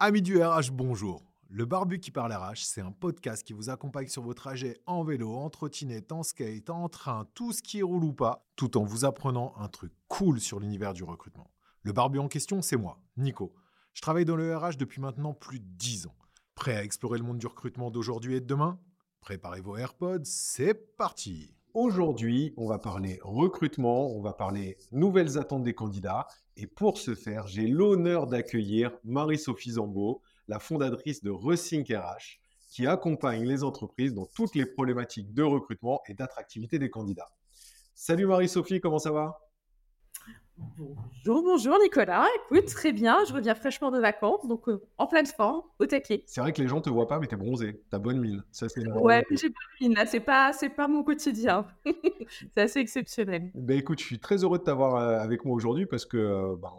Amis du RH, bonjour. Le Barbu qui parle RH, c'est un podcast qui vous accompagne sur vos trajets en vélo, en trottinette, en skate, en train, tout ce qui roule ou pas, tout en vous apprenant un truc cool sur l'univers du recrutement. Le Barbu en question, c'est moi, Nico. Je travaille dans le RH depuis maintenant plus de 10 ans. Prêt à explorer le monde du recrutement d'aujourd'hui et de demain? Préparez vos AirPods, c'est parti Aujourd'hui, on va parler recrutement, on va parler nouvelles attentes des candidats. Et pour ce faire, j'ai l'honneur d'accueillir Marie-Sophie Zambo, la fondatrice de Resync RH, qui accompagne les entreprises dans toutes les problématiques de recrutement et d'attractivité des candidats. Salut Marie-Sophie, comment ça va? Bonjour, bonjour Nicolas. Écoute, très bien. Je reviens fraîchement de vacances, donc euh, en pleine forme, au taquet. C'est vrai que les gens te voient pas, mais tu es bronzé. T'as bonne mine. Ça, c'est ouais, j'ai bonne mine. Là, c'est pas, c'est pas mon quotidien. c'est assez exceptionnel. Ben écoute, je suis très heureux de t'avoir euh, avec moi aujourd'hui parce que euh, ben,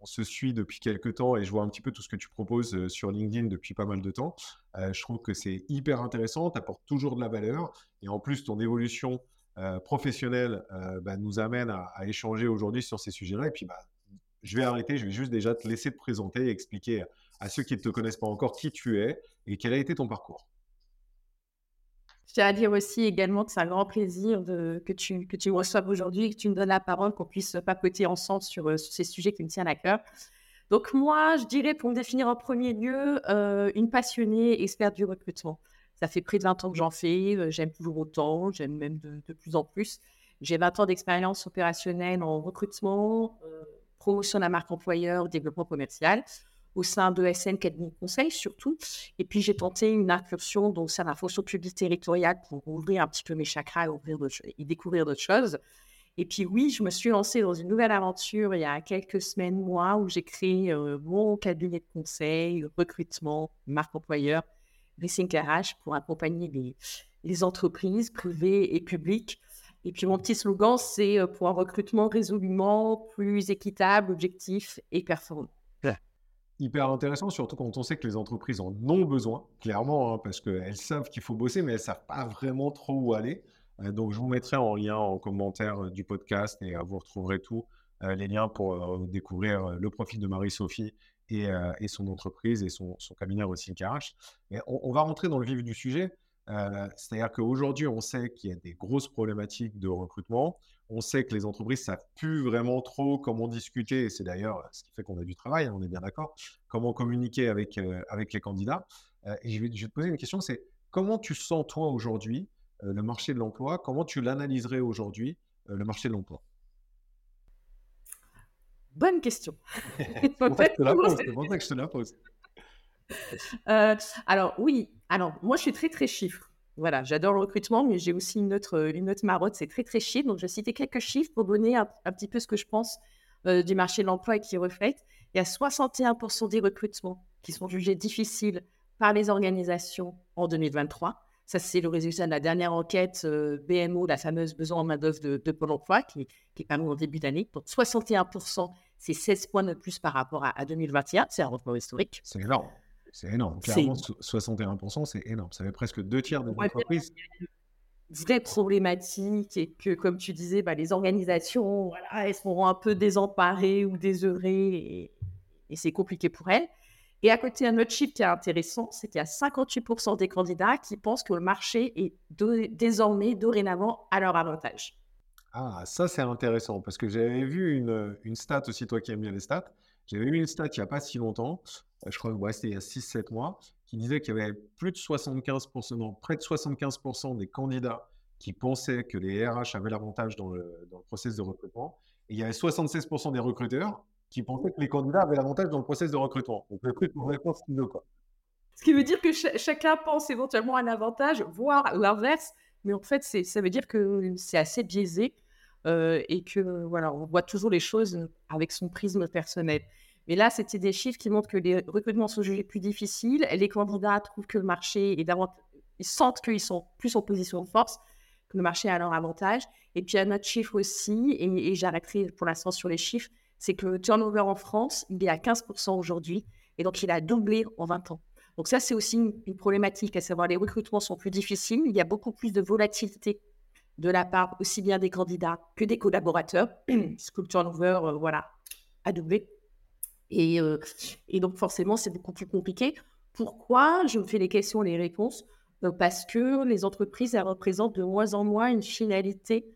on se suit depuis quelques temps et je vois un petit peu tout ce que tu proposes sur LinkedIn depuis pas mal de temps. je trouve que c'est hyper intéressant. Tu apportes toujours de la valeur et en plus ton évolution euh, euh, bah, nous amène à, échanger aujourd'hui sur ces sujets-là. Et puis, bah, je vais arrêter, je vais juste déjà te laisser te présenter et expliquer à ceux qui ne te connaissent pas encore qui tu es et quel a été ton parcours. Je tiens à dire aussi également que c'est un grand plaisir que, tu, que tu reçoives aujourd'hui, que tu me donnes la parole, qu'on puisse papoter ensemble euh, sur, ces sujets qui me tiennent à cœur. Donc moi, je dirais pour me définir en premier lieu, une passionnée experte du recrutement. Ça fait près de 20 ans que j'en fais. J'aime toujours autant. J'aime même de, plus en plus. J'ai 20 ans d'expérience opérationnelle en recrutement, promotion de la marque employeur, développement commercial au sein de SN Cabinet Conseil surtout. Et puis j'ai tenté une incursion ça la fonction publique territoriale pour ouvrir un petit peu mes chakras et découvrir d'autres choses. Et puis oui, je me suis lancée dans une nouvelle aventure il y a quelques semaines, mois, où j'ai créé mon cabinet de conseil, recrutement, marque employeur, Racing RH pour accompagner les, entreprises privées et publiques. Et puis mon petit slogan, c'est euh, pour un recrutement résolument plus équitable, objectif et performant. Hyper intéressant, surtout quand on sait que les entreprises en ont besoin, clairement, hein, parce qu'elles savent qu'il faut bosser, mais elles ne savent pas vraiment trop où aller. Euh, donc, je vous mettrai en lien en commentaire euh, du podcast et vous retrouverez tous les liens pour découvrir le profil de Marie-Sophie et, son entreprise et son, cabinet aussi RH. Mais on, va rentrer dans le vif du sujet. C'est-à-dire qu'aujourd'hui, on sait qu'il y a des grosses problématiques de recrutement. On sait que les entreprises ne savent plus vraiment trop comment discuter, c'est d'ailleurs ce qui fait qu'on a du travail, hein, on est bien d'accord, comment communiquer avec, avec les candidats. je vais, je vais, te poser une question, c'est comment tu sens toi aujourd'hui le marché de l'emploi? Comment tu l'analyserais aujourd'hui, le marché de l'emploi? Bonne question. c'est pour ça que je te la pose. Euh, alors oui, alors moi je suis très très chiffre. Voilà, j'adore le recrutement, mais j'ai aussi une autre, une autre marotte, c'est très très chiffre. Donc je vais citer quelques chiffres pour donner un, petit peu ce que je pense euh, du marché de l'emploi et qui reflète. Il y a 61% des recrutements qui sont jugés difficiles par les organisations en 2023. Ça, c'est le résultat de la dernière enquête euh, BMO, la fameuse besoin en main-d'œuvre de, de, Pôle emploi, qui, qui est parue en début d'année. Donc, 61% c'est 16 points de plus par rapport à, 2021. C'est un record historique. C'est énorme. C'est énorme. Clairement, 61%, c'est énorme. Ça fait presque deux tiers des entreprises. Vraie problématique et que, comme tu disais, bah, les organisations, voilà, elles seront un peu désemparées ou désœuvrées et, et c'est compliqué pour elles. Et à côté, un autre chiffre qui est intéressant, c'est qu'il y a 58% des candidats qui pensent que le marché est désormais, dorénavant, à leur avantage. Ah, ça, c'est intéressant parce que j'avais vu une, une stat aussi, toi qui aimes bien les stats. J'avais vu une stat il n'y a pas si longtemps, euh, je crois que c'était il y a 6-7 mois, qui disait qu'il y avait plus de 75%, non, près de 75% des candidats qui pensaient que les RH avaient l'avantage dans le, dans le process de recrutement. Et il y avait 76% des recruteurs qui pensaient que les candidats avaient l'avantage dans le process de recrutement. Donc le truc pour réponse quoi. Ce qui veut dire que chacun pense éventuellement à un avantage, voire l'inverse. Mais en fait, ça veut dire que c'est assez biaisé euh, et que voilà, on voit toujours les choses avec son prisme personnel. Mais là, c'était des chiffres qui montrent que les recrutements sont jugés plus difficiles. Les candidats trouvent que le marché est davantage, ils sentent qu'ils sont plus en position de force, que le marché a leur avantage. Et puis, un autre chiffre aussi, et, j'arrêterai pour l'instant sur les chiffres, c'est que le turnover en France, il est à 15% aujourd'hui, et donc il a doublé en 20 ans. Donc ça, c'est aussi une, une, problématique, à savoir les recrutements sont plus difficiles, il y a beaucoup plus de volatilité de la part aussi bien des candidats que des collaborateurs, puisque le turnover, voilà, a doublé. Et, et donc, forcément, c'est beaucoup plus compliqué. Pourquoi Je me fais les questions et les réponses? Parce que les entreprises, elles représentent de moins en moins une finalité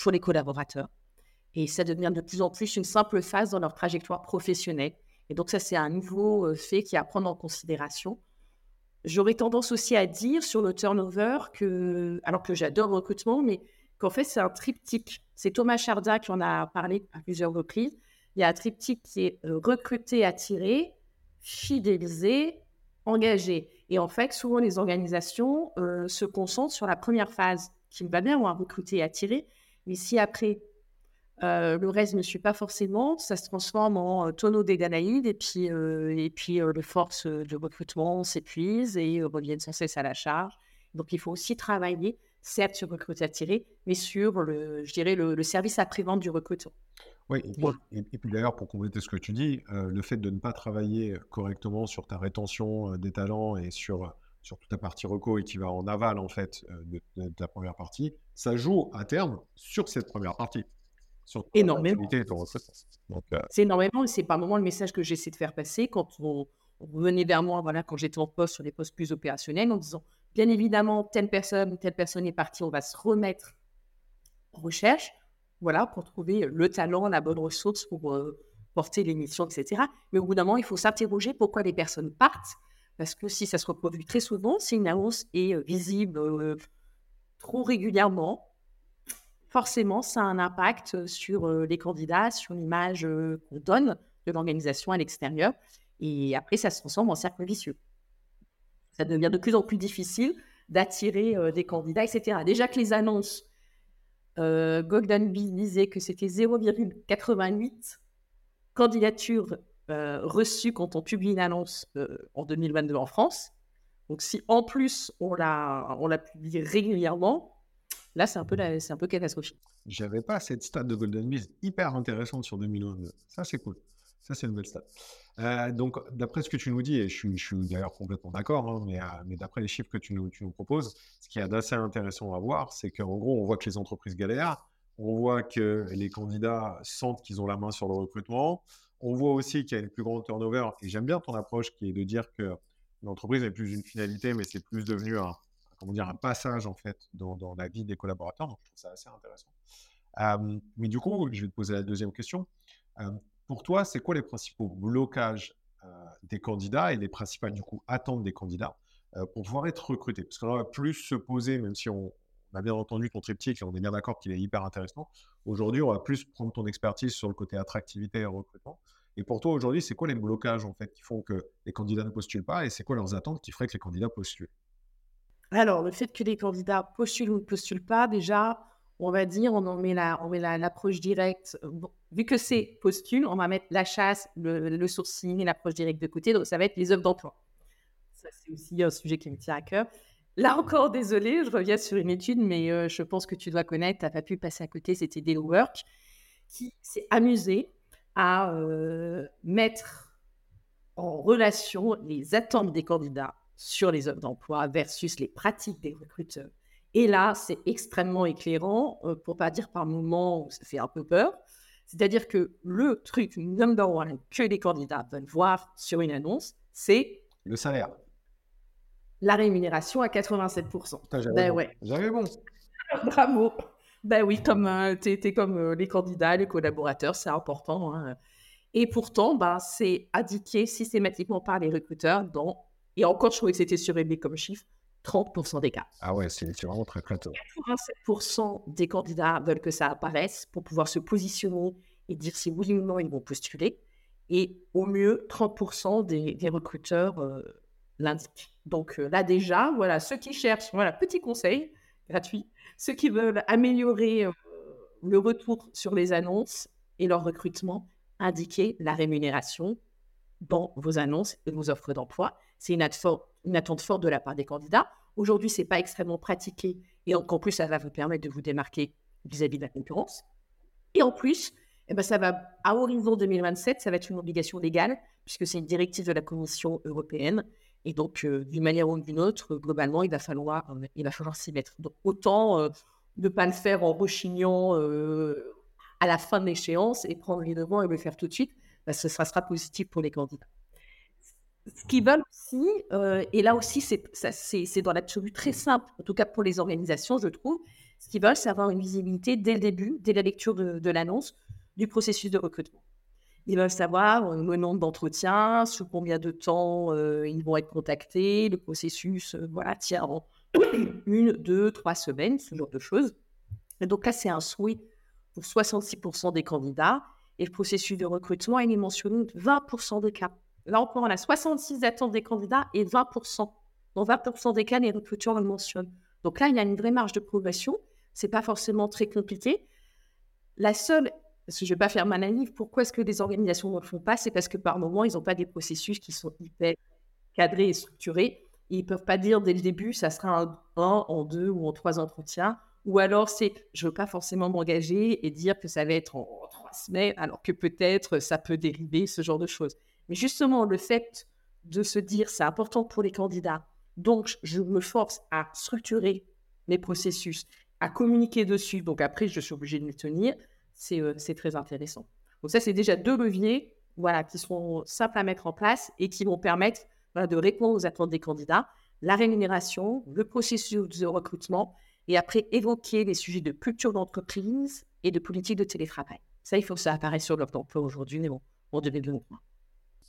pour les collaborateurs. Et ça devient de plus en plus une simple phase dans leur trajectoire professionnelle. Et donc ça, c'est un nouveau fait qui est à prendre en considération. J'aurais tendance aussi à dire sur le turnover que, alors que j'adore le recrutement, mais qu'en fait, c'est un triptyque. C'est Thomas Charda qui en a parlé à plusieurs reprises. Il y a un triptyque qui est recruter, attirer, fidéliser, engager. Et en fait, souvent, les organisations se concentrent sur la première phase, qui va bien, on recruter et attirer. Mais si après, le reste ne suit pas forcément, ça se transforme en tonneau des Danaïdes et puis, et puis les forces de recrutement s'épuisent et reviennent sans cesse à la charge. Donc, il faut aussi travailler, certes, sur recruter attirer, mais sur, le, je dirais, le, service après-vente du recrutement. Oui, et, puis d'ailleurs, pour compléter ce que tu dis, le fait de ne pas travailler correctement sur ta rétention des talents et sur, sur toute ta partie reco et qui va en aval, en fait, de, de, la première partie, ça joue à terme sur cette première partie. Sur énormément. C'est énormément et c'est par moment le message que j'essaie de faire passer quand on, venait vers moi, voilà, quand j'étais en poste sur des postes plus opérationnels, en disant, bien évidemment, telle personne, telle personne est partie, on va se remettre en recherche voilà, pour trouver le talent, la bonne ressource pour porter l'émission, etc. Mais au bout d'un moment, il faut s'interroger pourquoi les personnes partent. Parce que si ça se reproduit très souvent, si une annonce est visible trop régulièrement, forcément, ça a un impact sur les candidats, sur l'image qu'on donne de l'organisation à l'extérieur. Et après, ça se transforme en cercle vicieux. Ça devient de plus en plus difficile d'attirer des candidats, etc. Déjà que les annonces euh, Golden Bee disait que c'était 0,88 candidatures euh, reçues quand on publie une annonce euh, en 2022 en France. Donc si en plus on la publie régulièrement, là c'est un peu, c'est un peu catastrophique. J'avais pas cette stat de Golden Bee hyper intéressante sur 2022. Ça c'est cool. Ça, c'est une belle stat. Euh, donc, d'après ce que tu nous dis, et je suis, d'ailleurs complètement d'accord, hein, mais, euh, mais d'après les chiffres que tu nous, proposes, ce qui est d'assez intéressant à voir, c'est qu'en gros, on voit que les entreprises galèrent, on voit que les candidats sentent qu'ils ont la main sur le recrutement, on voit aussi qu'il y a une plus grande turnover, et j'aime bien ton approche qui est de dire que l'entreprise n'est plus une finalité, mais c'est plus devenu un, comment dire, un passage en fait dans, la vie des collaborateurs, je trouve ça assez intéressant. Mais du coup, je vais te poser la deuxième question. Pour toi, c'est quoi les principaux blocages des candidats et les principales du coup attentes des candidats pour pouvoir être recrutés? Parce qu'on va plus se poser, même si on, a bien entendu ton triptyque et on est bien d'accord qu'il est hyper intéressant. Aujourd'hui, on va plus prendre ton expertise sur le côté attractivité et recrutement. Et pour toi, aujourd'hui, c'est quoi les blocages en fait qui font que les candidats ne postulent pas et c'est quoi leurs attentes qui feraient que les candidats postulent? Alors, le fait que les candidats postulent ou ne postulent pas, déjà, on va dire, on en met la, l'approche directe. vu que c'est postule, on va mettre la chasse, le, sourcing et l'approche directe de côté. Donc, ça va être les offres d'emploi. Ça, c'est aussi un sujet qui me tient à cœur. Là encore, désolé, je reviens sur une étude, mais je pense que tu dois connaître, tu n'as pas pu passer à côté, c'était Day Work, qui s'est amusé à mettre en relation les attentes des candidats sur les offres d'emploi versus les pratiques des recruteurs. Et là, c'est extrêmement éclairant, pour pour pas dire par moments où ça fait un peu peur. C'est-à-dire que le truc number one que les candidats veulent voir sur une annonce, c'est le salaire. La rémunération à 87%. Ben ouais. J'avais bon. Bravo. Ben oui, comme euh, tu es, comme euh, les candidats, les collaborateurs, c'est important. Hein. Et pourtant, ben, c'est indiqué systématiquement par les recruteurs dans, et encore, je trouvais que c'était surélevé comme chiffre, 30% des cas. Ah ouais, c'est vraiment très plateau. 87% des candidats veulent que ça apparaisse pour pouvoir se positionner et dire si oui ou non ils vont postuler. Et au mieux, 30% des, recruteurs euh, l'indiquent. Donc euh, là déjà, voilà, ceux qui cherchent, voilà, petit conseil gratuit, ceux qui veulent améliorer euh, le retour sur les annonces et leur recrutement, indiquez la rémunération dans vos annonces et vos offres d'emploi. C'est une, attente forte de la part des candidats. Aujourd'hui, ce n'est pas extrêmement pratiqué et en plus, ça va vous permettre de vous démarquer vis-à-vis de la concurrence. Et en plus, eh ben, ça va, à horizon 2027, ça va être une obligation légale puisque c'est une directive de la Commission européenne. Et donc, euh, d'une manière ou d'une autre, globalement, il va falloir, euh, falloir s'y mettre. Donc, autant euh, ne pas le faire en rechignant à la fin de l'échéance et prendre les devants et le faire tout de suite bah, ce sera positif pour les candidats. Ce qu'ils veulent aussi, euh, et là aussi, c'est dans l'absolu très simple, en tout cas pour les organisations, je trouve, ce qu'ils veulent, c'est avoir une visibilité dès le début, dès la lecture de, l'annonce, du processus de recrutement. Ils veulent savoir euh, le nombre d'entretiens, sous combien de temps euh, ils vont être contactés, le processus, voilà, tient en une, deux, trois semaines, ce genre de choses. Donc là, c'est un souhait pour 66% des candidats. Et le processus de recrutement, il est mentionné 20% des cas. Là encore, on a 66 attentes des candidats et 20%. Dans 20% des cas, les recruteurs le mentionnent. Donc là, il y a une vraie marge de progression. Ce n'est pas forcément très compliqué. La seule, parce que je vais pas faire ma naïve, pourquoi est-ce que des organisations ne le font pas? C'est parce que par moment, ils n'ont pas des processus qui sont hyper cadrés et structurés. ils ne peuvent pas dire dès le début, ça sera un, un, en deux ou en trois entretiens. Ou alors, c'est je veux pas forcément m'engager et dire que ça va être en, trois semaines, alors que peut-être ça peut dériver, ce genre de choses. Mais justement, le fait de se dire c'est important pour les candidats, donc je me force à structurer mes processus, à communiquer dessus, donc après je suis obligé de me tenir, c'est euh, très intéressant. Donc ça, c'est déjà deux leviers voilà, qui seront simples à mettre en place et qui vont permettre de répondre aux attentes des candidats, la rémunération, le processus de recrutement et après évoquer les sujets de culture d'entreprise et de politique de télétravail. Ça, il faut que ça apparaisse sur l'offre d'emploi aujourd'hui, mais bon, on devait le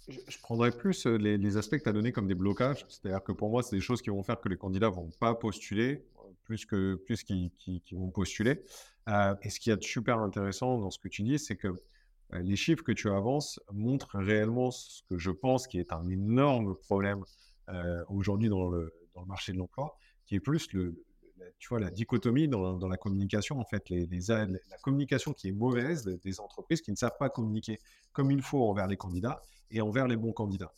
je, prendrais plus euh, les, aspects que tu as donnés comme des blocages. C'est-à-dire que pour moi, c'est des choses qui vont faire que les candidats ne vont pas postuler, plus que plus qu'ils vont postuler. Euh, et ce qui est super intéressant dans ce que tu dis, c'est que euh, les chiffres que tu avances montrent réellement ce que je pense qui est un énorme problème aujourd'hui dans le, dans le marché de l'emploi, qui est plus le, tu vois, la dichotomie dans, dans, la communication, en fait, la communication qui est mauvaise des entreprises qui ne savent pas communiquer comme il faut envers les candidats et envers les bons candidats.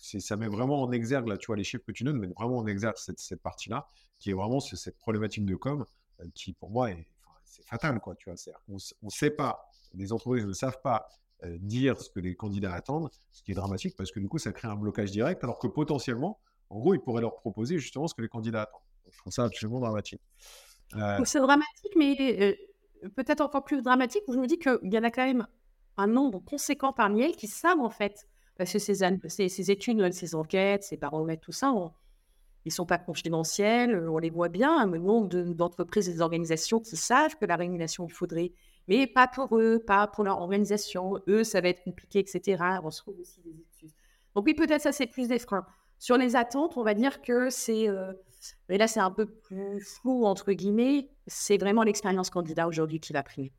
ça met vraiment en exergue, là, tu vois, les chiffres que tu donnes, mais vraiment en exergue cette, cette partie-là, qui est vraiment cette problématique de com, euh, qui pour moi est, c'est fatal, quoi, tu vois. On ne sait pas, les entreprises ne savent pas euh, dire ce que les candidats attendent, ce qui est dramatique parce que du coup, ça crée un blocage direct, alors que potentiellement, en gros, ils pourraient leur proposer justement ce que les candidats attendent je trouve ça absolument dramatique. Euh, c'est dramatique, mais peut-être encore plus dramatique, où je me dis qu'il y en a quand même un nombre conséquent parmi elles qui savent en fait, parce que ces, études, ces enquêtes, ces baromètres, tout ça, ils ne sont pas confidentiels, on les voit bien, un nombre d'entreprises et d'organisations qui savent que la rémunération, il faudrait, mais pas pour eux, pas pour leur organisation, eux, ça va être compliqué, etc. On se trouve aussi des excuses. Donc oui, peut-être ça, c'est plus des freins. Sur les attentes, on va dire que c'est... Euh, mais là, c'est un peu plus flou, entre guillemets. C'est vraiment l'expérience candidat aujourd'hui qui va primer.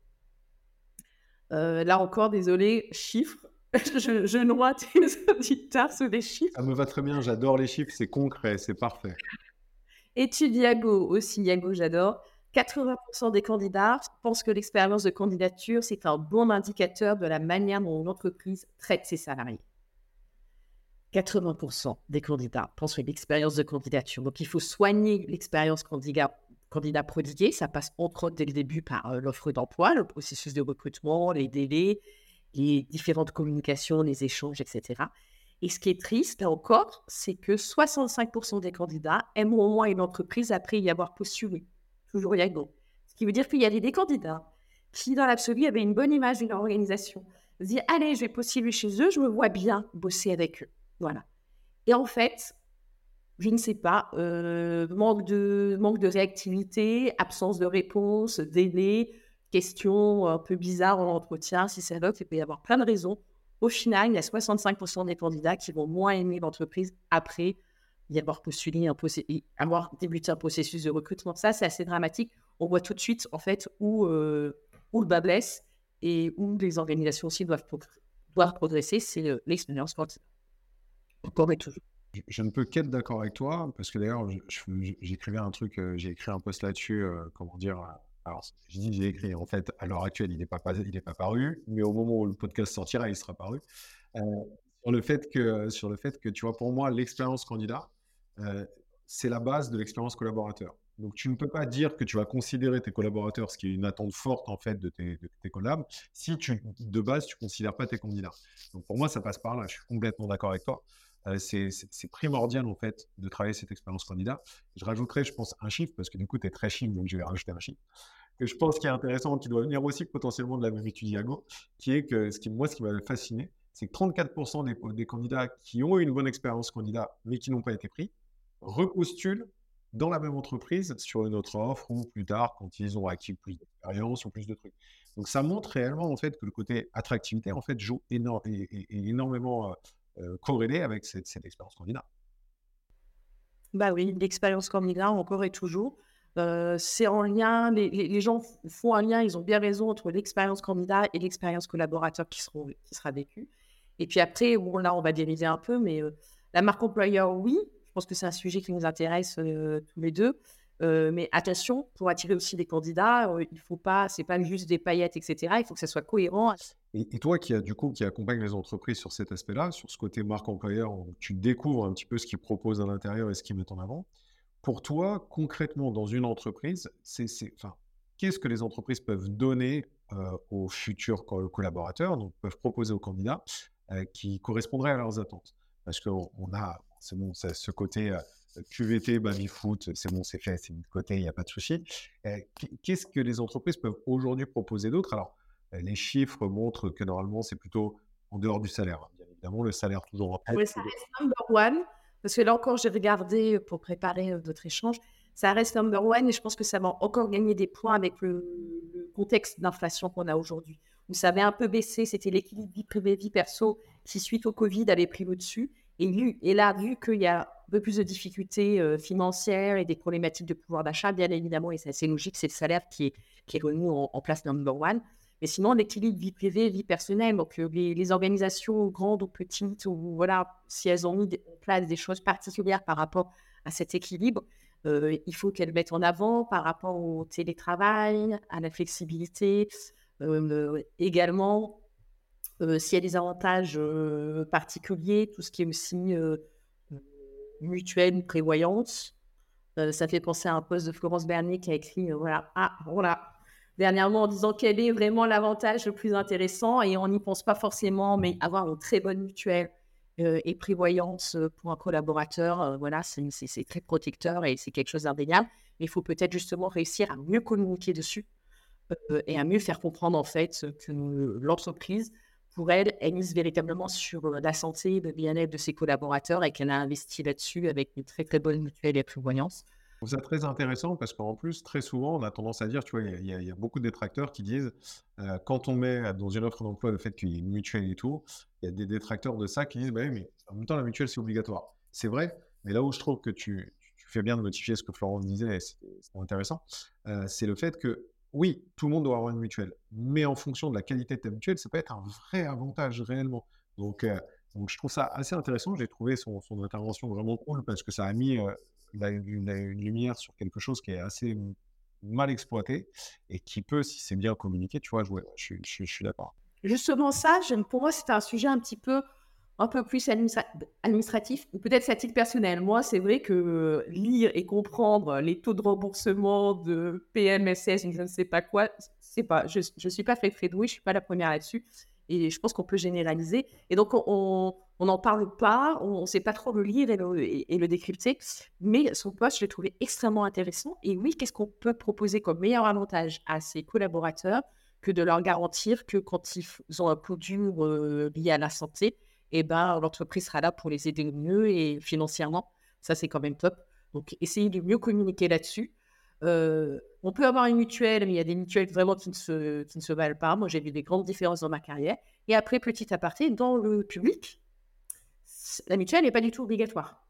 Euh, là encore, désolé, chiffres. je, je noie tes auditeurs sur des chiffres. Ça me va très bien, j'adore les chiffres, c'est concret, c'est parfait. Étude Yago aussi, Yago, j'adore. 80% des candidats pensent que l'expérience de candidature, c'est un bon indicateur de la manière dont une entreprise traite ses salariés. 80% des candidats pensent que l'expérience de candidature. Donc, il faut soigner l'expérience candidat, candidat prodigué. Ça passe entre autres dès le début par euh, l'offre d'emploi, le processus de recrutement, les délais, les différentes communications, les échanges, etc. Et ce qui est triste, encore, c'est que 65% des candidats aiment au moins une entreprise après y avoir postulé. Toujours Yago. Ce qui veut dire qu'il y avait des candidats qui, dans l'absolu, avaient une bonne image d'une organisation. Ils disent, allez, je vais postuler chez eux, je me vois bien bosser avec eux. Voilà. Et en fait, je ne sais pas, euh, manque, de, manque de réactivité, absence de réponse, délai, questions un peu bizarres en entretien, si c'est vrai, il peut y avoir plein de raisons. Au final, il y a 65% des candidats qui vont moins aimer l'entreprise après y avoir postulé, un avoir débuté un processus de recrutement. Ça, c'est assez dramatique. On voit tout de suite, en fait, où, euh, où le bas blesse et où les organisations aussi doivent, doivent progresser, c'est euh, l'expérience candidat. Je, ne peux qu'être d'accord avec toi, parce que d'ailleurs, j'écrivais un truc, euh, j'ai écrit un post là-dessus, euh, comment dire. Euh, alors, je dis j'ai écrit, en fait, à l'heure actuelle, il n'est pas, pas paru, mais au moment où le podcast sortira, il sera paru. sur, le fait que, sur le fait que, tu vois, pour moi, l'expérience candidat, c'est la base de l'expérience collaborateur. Donc, tu ne peux pas dire que tu vas considérer tes collaborateurs, ce qui est une attente forte en fait de tes, de collabs, si tu, de base tu ne considères pas tes candidats. Donc, pour moi, ça passe par là. Je suis complètement d'accord avec toi. Euh, c'est primordial en fait de travailler cette expérience candidat. Je rajouterai, je pense, un chiffre, parce que du coup, tu es très chiffre, donc je vais rajouter un chiffre, que je pense qui est intéressant, qui doit venir aussi potentiellement de la même étude Iago, qui est que ce qui, moi, ce qui m'a fasciné, c'est que 34% des, candidats qui ont eu une bonne expérience candidat, mais qui n'ont pas été pris, repostulent dans la même entreprise sur une autre offre ou plus tard quand ils ont acquis plus d'expérience ou plus de trucs. Donc ça montre réellement en fait que le côté attractivité en fait joue énormément euh, corrélé avec cette, expérience candidat. Bah oui, l'expérience candidat encore et toujours. Euh, c'est en lien, les, gens font un lien, ils ont bien raison entre l'expérience candidat et l'expérience collaborateur qui, sera vécue. Et puis après, bon, là, on va dériver un peu, mais euh, la marque employeur, oui, je pense que c'est un sujet qui nous intéresse tous les deux. Mais attention, pour attirer aussi des candidats, il faut pas, c'est pas juste des paillettes, etc. Il faut que ça soit cohérent. Et, toi, qui a du coup qui accompagne les entreprises sur cet aspect-là, sur ce côté marque employeur, tu découvres un petit peu ce qu'ils proposent à l'intérieur et ce qu'ils mettent en avant. Pour toi, concrètement, dans une entreprise, qu'est-ce que les entreprises peuvent donner euh, aux futurs collaborateurs, donc peuvent proposer aux candidats, euh, qui correspondraient à leurs attentes? Parce qu'on on a, c'est bon, ce côté euh, QVT, baby foot, c'est bon, c'est fait, c'est de côté, il n'y a pas de souci. qu'est-ce que les entreprises peuvent aujourd'hui proposer d'autre? Alors, les chiffres montrent que normalement, c'est plutôt en dehors du salaire. Hein. Bien évidemment, le salaire toujours. Oui, ça reste number one. Parce que là encore, j'ai regardé pour préparer notre échange. Ça reste number one et je pense que ça va encore gagner des points avec le, contexte d'inflation qu'on a aujourd'hui. Ça avait un peu baissé, c'était l'équilibre vie privée, vie perso qui, suite au Covid, avait pris le dessus. Et là, vu qu'il y a un peu plus de difficultés financières et des problématiques de pouvoir d'achat, bien évidemment, et c'est assez logique, c'est le salaire qui est, qui est revenu en, place number one. Mais sinon, l'équilibre vie privée, vie personnelle, donc euh, les, organisations grandes ou petites, ou voilà, si elles ont mis en place des choses particulières par rapport à cet équilibre, euh, il faut qu'elles mettent en avant par rapport au télétravail, à la flexibilité, euh, également s'il y a des avantages particuliers, tout ce qui est aussi mutuelle, prévoyance. ça fait penser à un poste de Florence Bernier qui a écrit voilà, ah, dernièrement en disant quel est vraiment l'avantage le plus intéressant et on n'y pense pas forcément, mais avoir une très bonne mutuelle euh, et prévoyance euh, pour un collaborateur, euh, voilà, c'est très protecteur et c'est quelque chose d'indéniable. Mais il faut peut-être justement réussir à mieux communiquer dessus et à mieux faire comprendre en fait que l'entreprise, pour elle, elle mise véritablement sur la santé et le bien-être de ses collaborateurs et qu'elle a investi là-dessus avec une très très bonne mutuelle et prévoyance. Je trouve ça très intéressant parce qu'en plus, très souvent, on a tendance à dire, tu vois, il y, a beaucoup de détracteurs qui disent, euh, quand on met dans une offre d'emploi le fait qu'il y ait une mutuelle et tout, il y a des détracteurs de ça qui disent, bah oui, mais en même temps, la mutuelle, c'est obligatoire. C'est vrai, mais là où je trouve que tu, fais bien de notifier ce que Florence disait, c'est intéressant, euh, c'est le fait que, oui, tout le monde doit avoir une mutuelle, mais en fonction de la qualité de ta mutuelle, ça peut être un vrai avantage réellement. Donc, euh, je trouve ça assez intéressant. J'ai trouvé son, intervention vraiment cool parce que ça a mis une, une, lumière sur quelque chose qui est assez mal exploité et qui peut, si c'est bien communiqué, tu vois, je, je, je, suis d'accord. Justement, ça, pour moi, c'est un sujet un petit peu un peu plus administratif, ou peut-être à titre personnel. Moi, c'est vrai que lire et comprendre les taux de remboursement de PMSS, je ne sais pas quoi, c'est je ne suis pas très douée, je ne suis pas la première là-dessus. Et je pense qu'on peut généraliser. Et donc, on n'en parle pas, on ne sait pas trop le lire et le, et, le, décrypter. Mais son poste, je l'ai trouvé extrêmement intéressant. Et oui, qu'est-ce qu'on peut proposer comme meilleur avantage à ses collaborateurs que de leur garantir que quand ils ont un coup dur euh, lié à la santé, eh ben, l'entreprise sera là pour les aider mieux et financièrement. Ça, c'est quand même top. Donc, essayez de mieux communiquer là-dessus. Euh, on peut avoir une mutuelle, mais il y a des mutuelles vraiment qui ne se, valent pas. Moi, j'ai vu des grandes différences dans ma carrière. Et après, petit aparté, dans le public, la mutuelle n'est pas du tout obligatoire.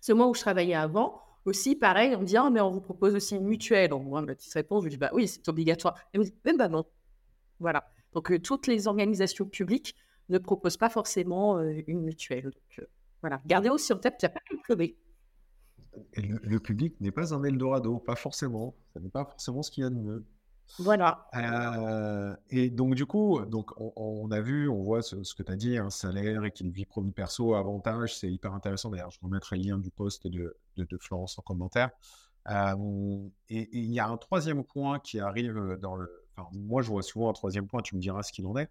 C'est moi où je travaillais avant. Aussi, pareil, on me dit, ah, mais on vous propose aussi une mutuelle. Donc, moi, ma petite réponse, je dis, bah oui, c'est obligatoire. Et vous dites, ben non. Voilà. Donc, euh, toutes les organisations publiques ne proposent pas forcément euh, une mutuelle. Donc, voilà. Gardez aussi en tête qu'il n'y a pas que le le, public n'est pas un Eldorado, pas forcément. Ce n'est pas forcément ce qu'il y a de mieux. Voilà. Euh, et donc, du coup, donc, on, a vu, on voit ce, que tu as dit, un salaire, et qu'il vit pro perso, avantage, c'est hyper intéressant. D'ailleurs, je remettrai le lien du poste de, de, Florence en commentaire. Euh, et il y a un troisième point qui arrive dans le. Enfin, moi, je vois souvent un troisième point, tu me diras ce qu'il en est,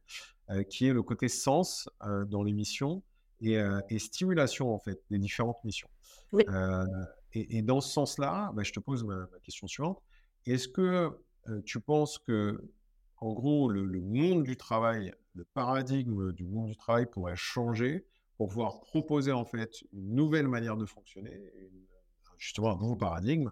euh, qui est le côté sens dans l'émission et, et, stimulation, en fait, des différentes missions. Oui. Et, dans ce sens-là, bah, je te pose ma, question suivante. Est-ce que tu penses que, en gros, le, monde du travail le paradigme du monde du travail pourrait changer pour pouvoir proposer en fait une nouvelle manière de fonctionner, justement un nouveau paradigme,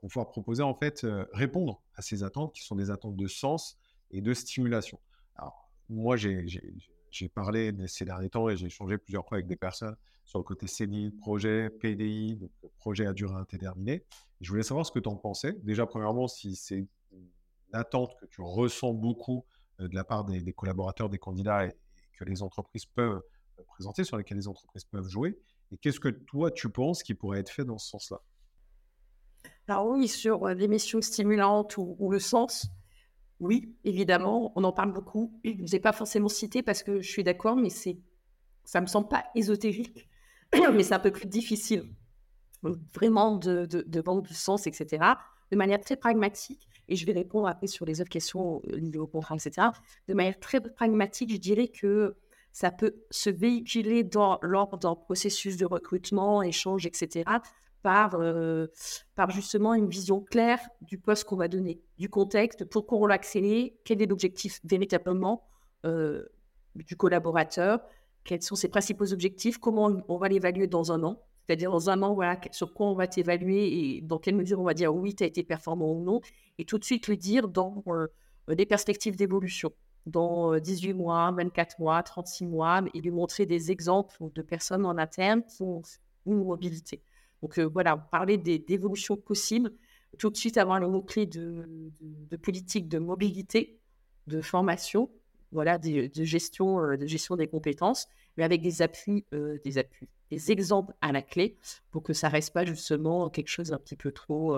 pour pouvoir proposer en fait répondre à ces attentes qui sont des attentes de sens et de stimulation. Alors moi j'ai parlé ces derniers temps et j'ai échangé plusieurs fois avec des personnes sur le côté CDI, projet, PDI, donc projet à durée indéterminée. Je voulais savoir ce que tu en pensais. Déjà, premièrement, si c'est une attente que tu ressens beaucoup de la part des, collaborateurs, des candidats et, que les entreprises peuvent présenter, sur lesquelles les entreprises peuvent jouer. Et qu'est-ce que toi, tu penses qui pourrait être fait dans ce sens-là? Alors oui, sur les missions stimulantes ou, le sens, oui, évidemment, on en parle beaucoup. Je ne ai pas forcément cité parce que je suis d'accord, mais c'est, ça me semble pas ésotérique, mais c'est un peu plus difficile, vraiment de, de, de vendre du sens, etc., de manière très pragmatique et je vais répondre après sur les autres questions euh, liées au contrat, etc. De manière très pragmatique, je dirais que ça peut se véhiculer dans, lors d'un processus de recrutement, échange, etc., par, euh, par justement une vision claire du poste qu'on va donner, du contexte, pourquoi on l'accélère, quel est l'objectif véritablement euh, du collaborateur, quels sont ses principaux objectifs, comment on va l'évaluer dans un an, c'est-à-dire dans un an, voilà, sur quoi on va t'évaluer et dans quelle mesure on va dire oui, tu as été performant ou non, et tout de suite le dire dans euh, des perspectives d'évolution, dans 18 euh, mois, 24 mois, 36 mois, et lui montrer des exemples de personnes en interne qui ont une mobilité. Donc euh, voilà, parler d'évolution possible, tout de suite avoir le mot-clé de, politique de mobilité, de formation, voilà, de, gestion, de gestion des compétences, mais avec des appuis, des appuis, des exemples à la clé pour que ça reste pas justement quelque chose d'un petit peu trop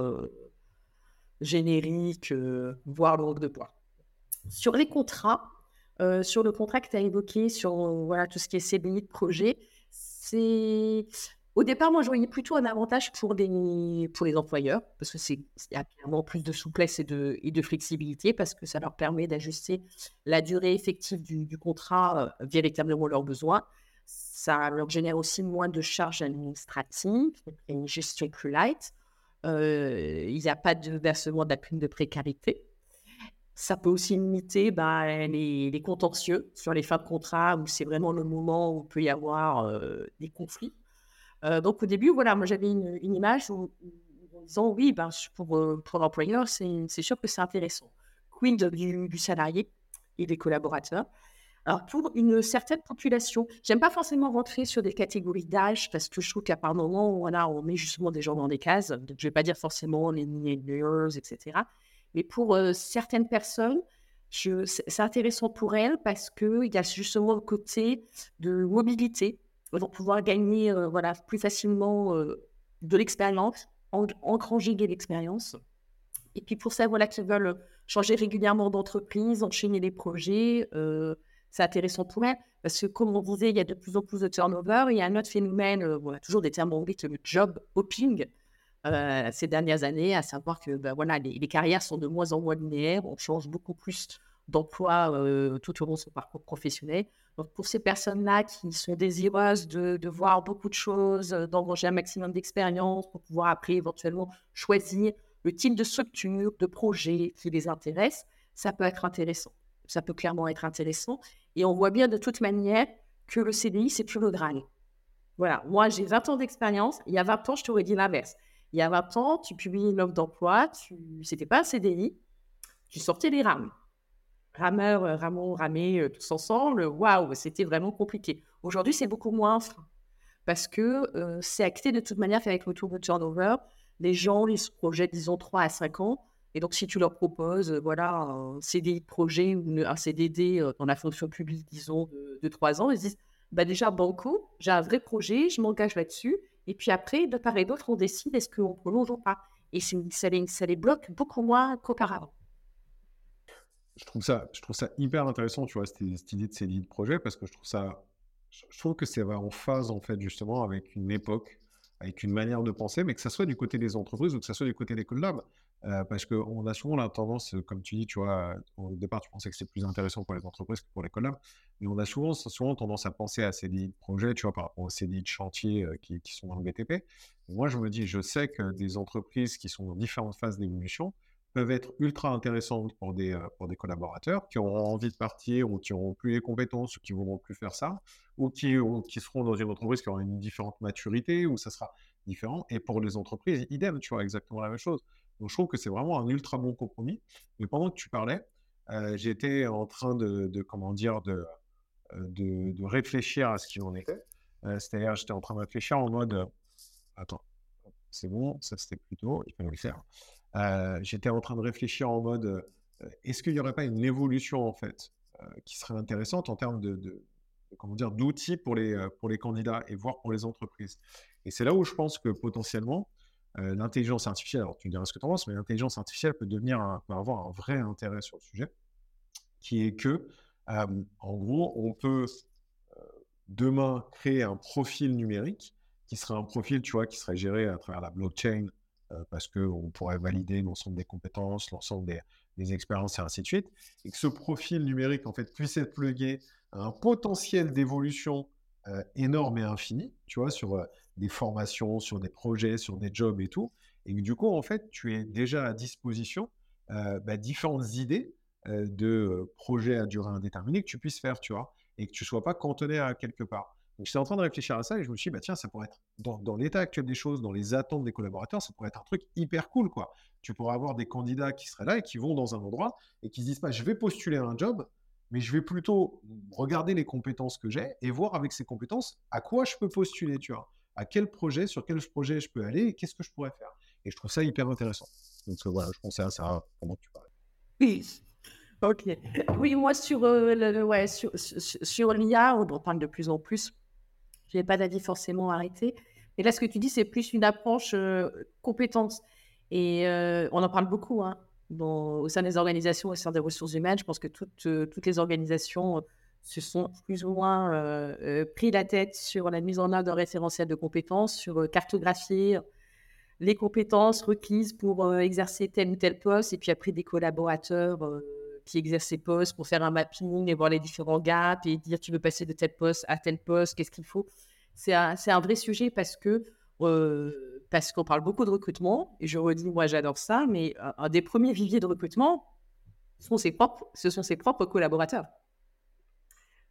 générique, euh, voire le de poids. Sur les contrats, euh, sur le contrat que tu as évoqué, sur voilà, tout ce qui est CDI de projet, c'est. Au départ, moi, je voyais plutôt un avantage pour les, pour les employeurs, parce que c'est y a plus de souplesse et de, et de flexibilité, parce que ça leur permet d'ajuster la durée effective du, contrat euh, véritablement leurs besoins. Ça leur génère aussi moins de charges administratives, une gestion plus light. Euh, il n'y a pas de versement de de précarité. Ça peut aussi limiter bah, les, contentieux sur les fins de contrat où c'est vraiment le moment où il peut y avoir euh, des conflits. Euh, donc au début, voilà, moi j'avais une, image en disant oui, ben, pour, pour l'employeur, c'est sûr que c'est intéressant. Queen du, salarié et des collaborateurs. Alors, pour une certaine population, j'aime pas forcément rentrer sur des catégories d'âge parce que je trouve qu'à part moment, voilà, on met justement des gens dans des cases. Donc, je vais pas dire forcément les millennials, etc. Mais pour euh, certaines personnes, c'est intéressant pour elles parce qu'il y a justement le côté de mobilité. Elles vont pouvoir gagner euh, voilà, plus facilement euh, de l'expérience, engranger de l'expérience. Et puis pour ça, voilà, qui veulent changer régulièrement d'entreprise, enchaîner les projets, c'est intéressant pour elle parce que, comme on disait, il y a de plus en plus de turnover. Il y a un autre phénomène, euh, toujours des termes anglais, le job hopping euh, ces dernières années, à savoir que ben, voilà, les, carrières sont de moins en moins linéaires. On change beaucoup plus d'emploi euh, tout au long de son parcours professionnel. Donc, pour ces personnes-là qui sont désireuses de, voir beaucoup de choses, d'engranger un maximum d'expérience pour pouvoir après éventuellement choisir le type de structure, de projet qui les intéresse, ça peut être intéressant. Ça peut clairement être intéressant. Et on voit bien de toute manière que le CDI, c'est plus le Graal. Voilà, moi j'ai 20 ans d'expérience. Il y a 20 ans, je t'aurais dit l'inverse. Il y a 20 ans, tu publies une offre d'emploi, tu... c'était pas un CDI, tu sortais les rames. Rameur, euh, Ramon, Ramé, euh, tous ensemble, waouh, c'était vraiment compliqué. Aujourd'hui, c'est beaucoup moins parce que euh, c'est acté de toute manière avec le tour de turnover. Les gens, ils se projettent, disons, 3 à 5 ans. Et donc, si tu leur proposes, voilà, un CDI de projet ou un CDD dans la fonction publique, disons, de, trois ans, ils disent, bah déjà, banco, j'ai un vrai projet, je m'engage là-dessus. Et puis après, de part et d'autre, on décide est-ce qu'on prolonge ou pas? Et ça les bloque beaucoup moins qu'auparavant. Je trouve, ça, je trouve ça hyper intéressant, tu vois, cette, idée de CDI de projet, parce que je trouve ça, je trouve que c'est en phase, en fait, justement, avec une époque, avec une manière de penser, mais que ça soit du côté des entreprises ou que ça soit du côté des collabs. Euh, parce qu'on a souvent la tendance, comme tu dis, tu vois, au départ, tu pensais que c'était plus intéressant pour les entreprises que pour les collabs, mais on a souvent, souvent tendance à penser à ces de projet, tu vois, par rapport aux CDI de chantier euh, qui, sont dans le BTP. moi, je me dis, je sais que des entreprises qui sont dans différentes phases d'évolution peuvent être ultra intéressantes pour des, pour des collaborateurs qui auront envie de partir ou qui n'auront plus les compétences ou qui ne voudront plus faire ça, ou qui, qui seront dans une entreprise qui aura une différente maturité, ou ça sera différent. Et pour les entreprises, idem, tu vois, exactement la même chose. Donc je trouve que c'est vraiment un ultra bon compromis. Mais pendant que tu parlais, j'étais en train de, comment dire, de, de, de, réfléchir à ce qu'il en était. C'est-à-dire, j'étais en train de réfléchir en mode, attends, c'est bon, ça c'était plutôt, il fallait le faire. J'étais en train de réfléchir en mode, est-ce qu'il n'y aurait pas une évolution en fait qui serait intéressante en termes de, comment dire, d'outils pour les, pour les candidats et voire pour les entreprises? Et c'est là où je pense que potentiellement, l'intelligence artificielle, alors tu me diras ce que tu en penses, mais l'intelligence artificielle peut, devenir peut avoir un vrai intérêt sur le sujet, qui est que, en gros, on peut demain créer un profil numérique qui serait un profil, tu vois, qui serait géré à travers la blockchain, parce qu'on pourrait valider l'ensemble des compétences, l'ensemble des, expériences et ainsi de suite, et que ce profil numérique, en fait, puisse être plugué à un potentiel d'évolution énorme et infini, tu vois, sur des formations, sur des projets, sur des jobs et tout. Et du coup, en fait, tu es déjà à disposition bah, différentes idées de projets à durée indéterminée que tu puisses faire, tu vois, et que tu ne sois pas cantonné à quelque part. Donc, j'étais en train de réfléchir à ça et je me suis dit, bah, tiens, ça pourrait être, dans, l'état actuel des choses, dans les attentes des collaborateurs, ça pourrait être un truc hyper cool, quoi. Tu pourrais avoir des candidats qui seraient là et qui vont dans un endroit et qui se disent pas, je vais postuler à un job, mais je vais plutôt regarder les compétences que j'ai et voir avec ces compétences à quoi je peux postuler, tu vois à quel projet, sur quel projet je peux aller et qu'est-ce que je pourrais faire. Et je trouve ça hyper intéressant. Donc voilà, je pensais à ça pendant que tu parlais. Oui. Ok. Oui, moi sur, euh, le, ouais, sur, sur, l'IA, on en parle de plus en plus. Je n'ai pas d'avis forcément arrêté. Mais là, ce que tu dis, c'est plus une approche euh, compétence. Et euh, on en parle beaucoup hein, au sein des organisations, au sein des ressources humaines. Je pense que toutes, toutes les organisations se sont plus ou moins euh, euh, pris la tête sur la mise en œuvre d'un référentiel de compétences, sur euh, cartographier les compétences requises pour exercer tel ou tel poste, et puis après des collaborateurs qui exercent ces postes pour faire un mapping et voir les différents gaps et dire tu veux passer de tel poste à tel poste, qu'est-ce qu'il faut? C'est un, vrai sujet parce que parce qu'on parle beaucoup de recrutement, et je redis, moi j'adore ça, mais un, des premiers viviers de recrutement, sont ses propres, ce sont ses propres collaborateurs.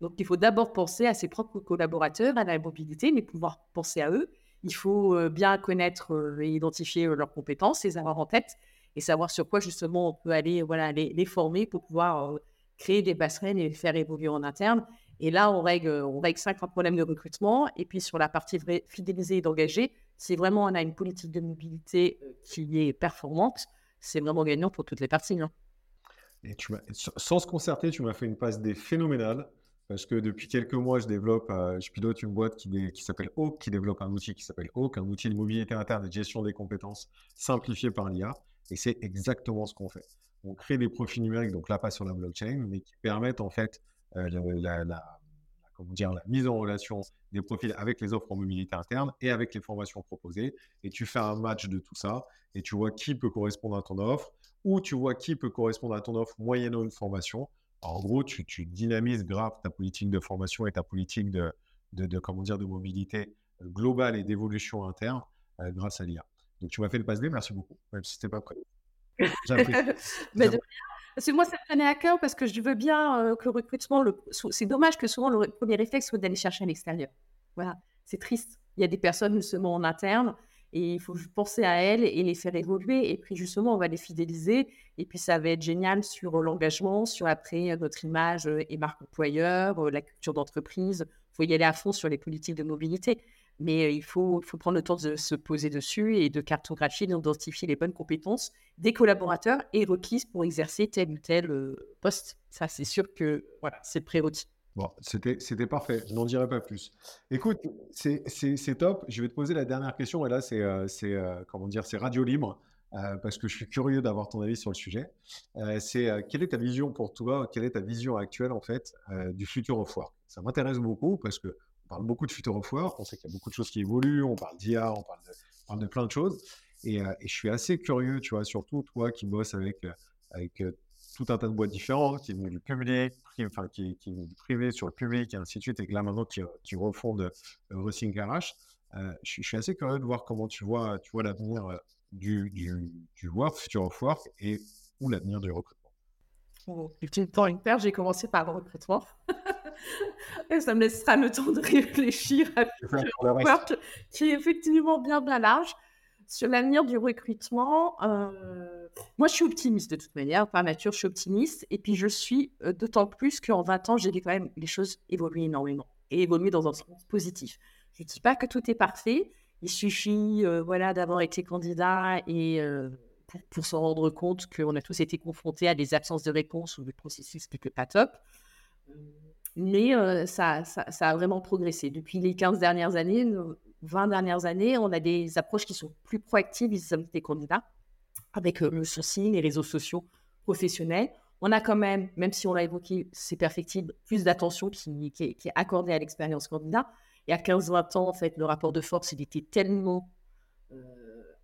Donc, il faut d'abord penser à ses propres collaborateurs, à la mobilité, mais pouvoir penser à eux. Il faut euh, bien connaître euh, et identifier euh, leurs compétences, les avoir en tête et savoir sur quoi justement on peut aller voilà, les, former pour pouvoir créer des passerelles et les faire évoluer en interne. Et là, on règle, on règle cinq problèmes de recrutement. Et puis sur la partie fidéliser et d'engager, si vraiment on a une politique de mobilité qui est performante, c'est vraiment gagnant pour toutes les parties. Hein. Et tu sans se concerter, tu m'as fait une passe des phénoménale. Parce que depuis quelques mois, je développe, euh, je pilote une boîte qui, s'appelle Oak, qui développe un outil qui s'appelle Oak, un outil de mobilité interne et de gestion des compétences simplifié par l'IA. Et c'est exactement ce qu'on fait. On crée des profils numériques, donc là pas sur la blockchain, mais qui permettent en fait euh, la, comment dire, la mise en relation des profils avec les offres en mobilité interne et avec les formations proposées. Et tu fais un match de tout ça et tu vois qui peut correspondre à ton offre ou tu vois qui peut correspondre à ton offre moyennant une formation en gros, tu, dynamises grave ta politique de formation et ta politique de, de, comment dire, de mobilité globale et d'évolution interne euh, grâce à l'IA. Donc, tu m'as fait le passe merci beaucoup, même si n'était pas prêt. Mais de moi, ça me tenait à cœur parce que je veux bien euh, que le recrutement, c'est dommage que souvent le premier réflexe soit d'aller chercher à l'extérieur. Voilà, c'est triste. Il y a des personnes justement en interne et il faut penser à elles et les faire évoluer. Et puis justement, on va les fidéliser. Et puis ça va être génial sur l'engagement, sur après notre image et marque employeur, la culture d'entreprise. Il faut y aller à fond sur les politiques de mobilité. Mais il faut, prendre le temps de se poser dessus et de cartographier, d'identifier les bonnes compétences des collaborateurs et requises pour exercer tel ou tel poste. Ça, c'est sûr que voilà, c'est prérequis. Bon, c'était, parfait, je n'en dirai pas plus. Écoute, c'est, top. Je vais te poser la dernière question, et là, c'est, euh, comment dire, c'est radio libre, parce que je suis curieux d'avoir ton avis sur le sujet. c'est quelle est ta vision pour toi, quelle est ta vision actuelle, en fait, du futur of work Ça m'intéresse beaucoup, parce que parle beaucoup de futur of work, on sait qu'il y a beaucoup de choses qui évoluent, on parle d'IA, on parle de, plein de choses, et, et, je suis assez curieux, tu vois, surtout toi qui bosses avec, avec tout un tas de boîtes différentes, qui est du public, enfin, qui, qui est privé sur le public et ainsi de suite, et que là maintenant qui, qui refondent euh, RH. Euh, je, suis assez curieux de voir comment tu vois, tu vois l'avenir euh, du, du, du work, future of work et ou l'avenir du recrutement oh, une paire, j'ai commencé par le recrutement. ça me laissera le temps de réfléchir à work, qui est effectivement bien, bien large. Sur l'avenir du recrutement, euh, moi je suis optimiste de toute manière, par nature je suis optimiste, et puis je suis euh, d'autant plus qu'en 20 ans j'ai vu quand même les choses évoluer énormément, et évoluer dans un sens positif. Je ne dis pas que tout est parfait, il suffit euh, voilà, d'avoir été candidat et pour, pour s'en rendre compte qu'on a tous été confrontés à des absences de réponse ou des processus qui pas top. Mais ça, a vraiment progressé. Depuis les 15 dernières années, 20 dernières années, on a des approches qui sont plus proactives vis-à-vis des candidats, avec le sourcing, les réseaux sociaux professionnels. On a quand même, même si on l'a évoqué, c'est perfectible, plus d'attention qui, est accordée à l'expérience candidat. Et à 15-20 ans, en fait, le rapport de force, il était tellement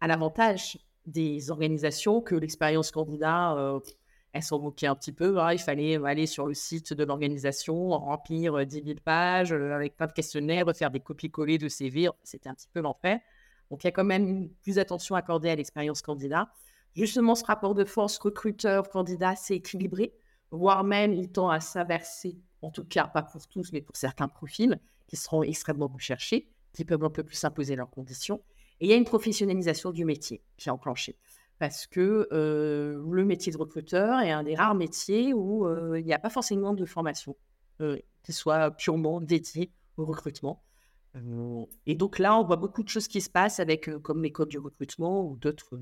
à l'avantage des organisations que l'expérience candidat, elle s'en moquait un petit peu. Hein. Il fallait aller sur le site de l'organisation, remplir 10 000 pages avec plein de questionnaires, refaire des copies-collées de CV. C'était un petit peu l'enfer. Donc, il y a quand même plus attention accordée à l'expérience candidat. Justement, ce rapport de force recruteur-candidat, c'est équilibré, voire même il tend à s'inverser, en tout cas pas pour tous, mais pour certains profils qui seront extrêmement recherchés, qui peuvent un peu plus imposer leurs conditions. Et il y a une professionnalisation du métier qui est enclenchée parce que le métier de recruteur est un des rares métiers où il n'y a pas forcément de formation qui soit purement dédiée au recrutement. et donc là, on voit beaucoup de choses qui se passent avec, comme l'école du recrutement ou d'autres,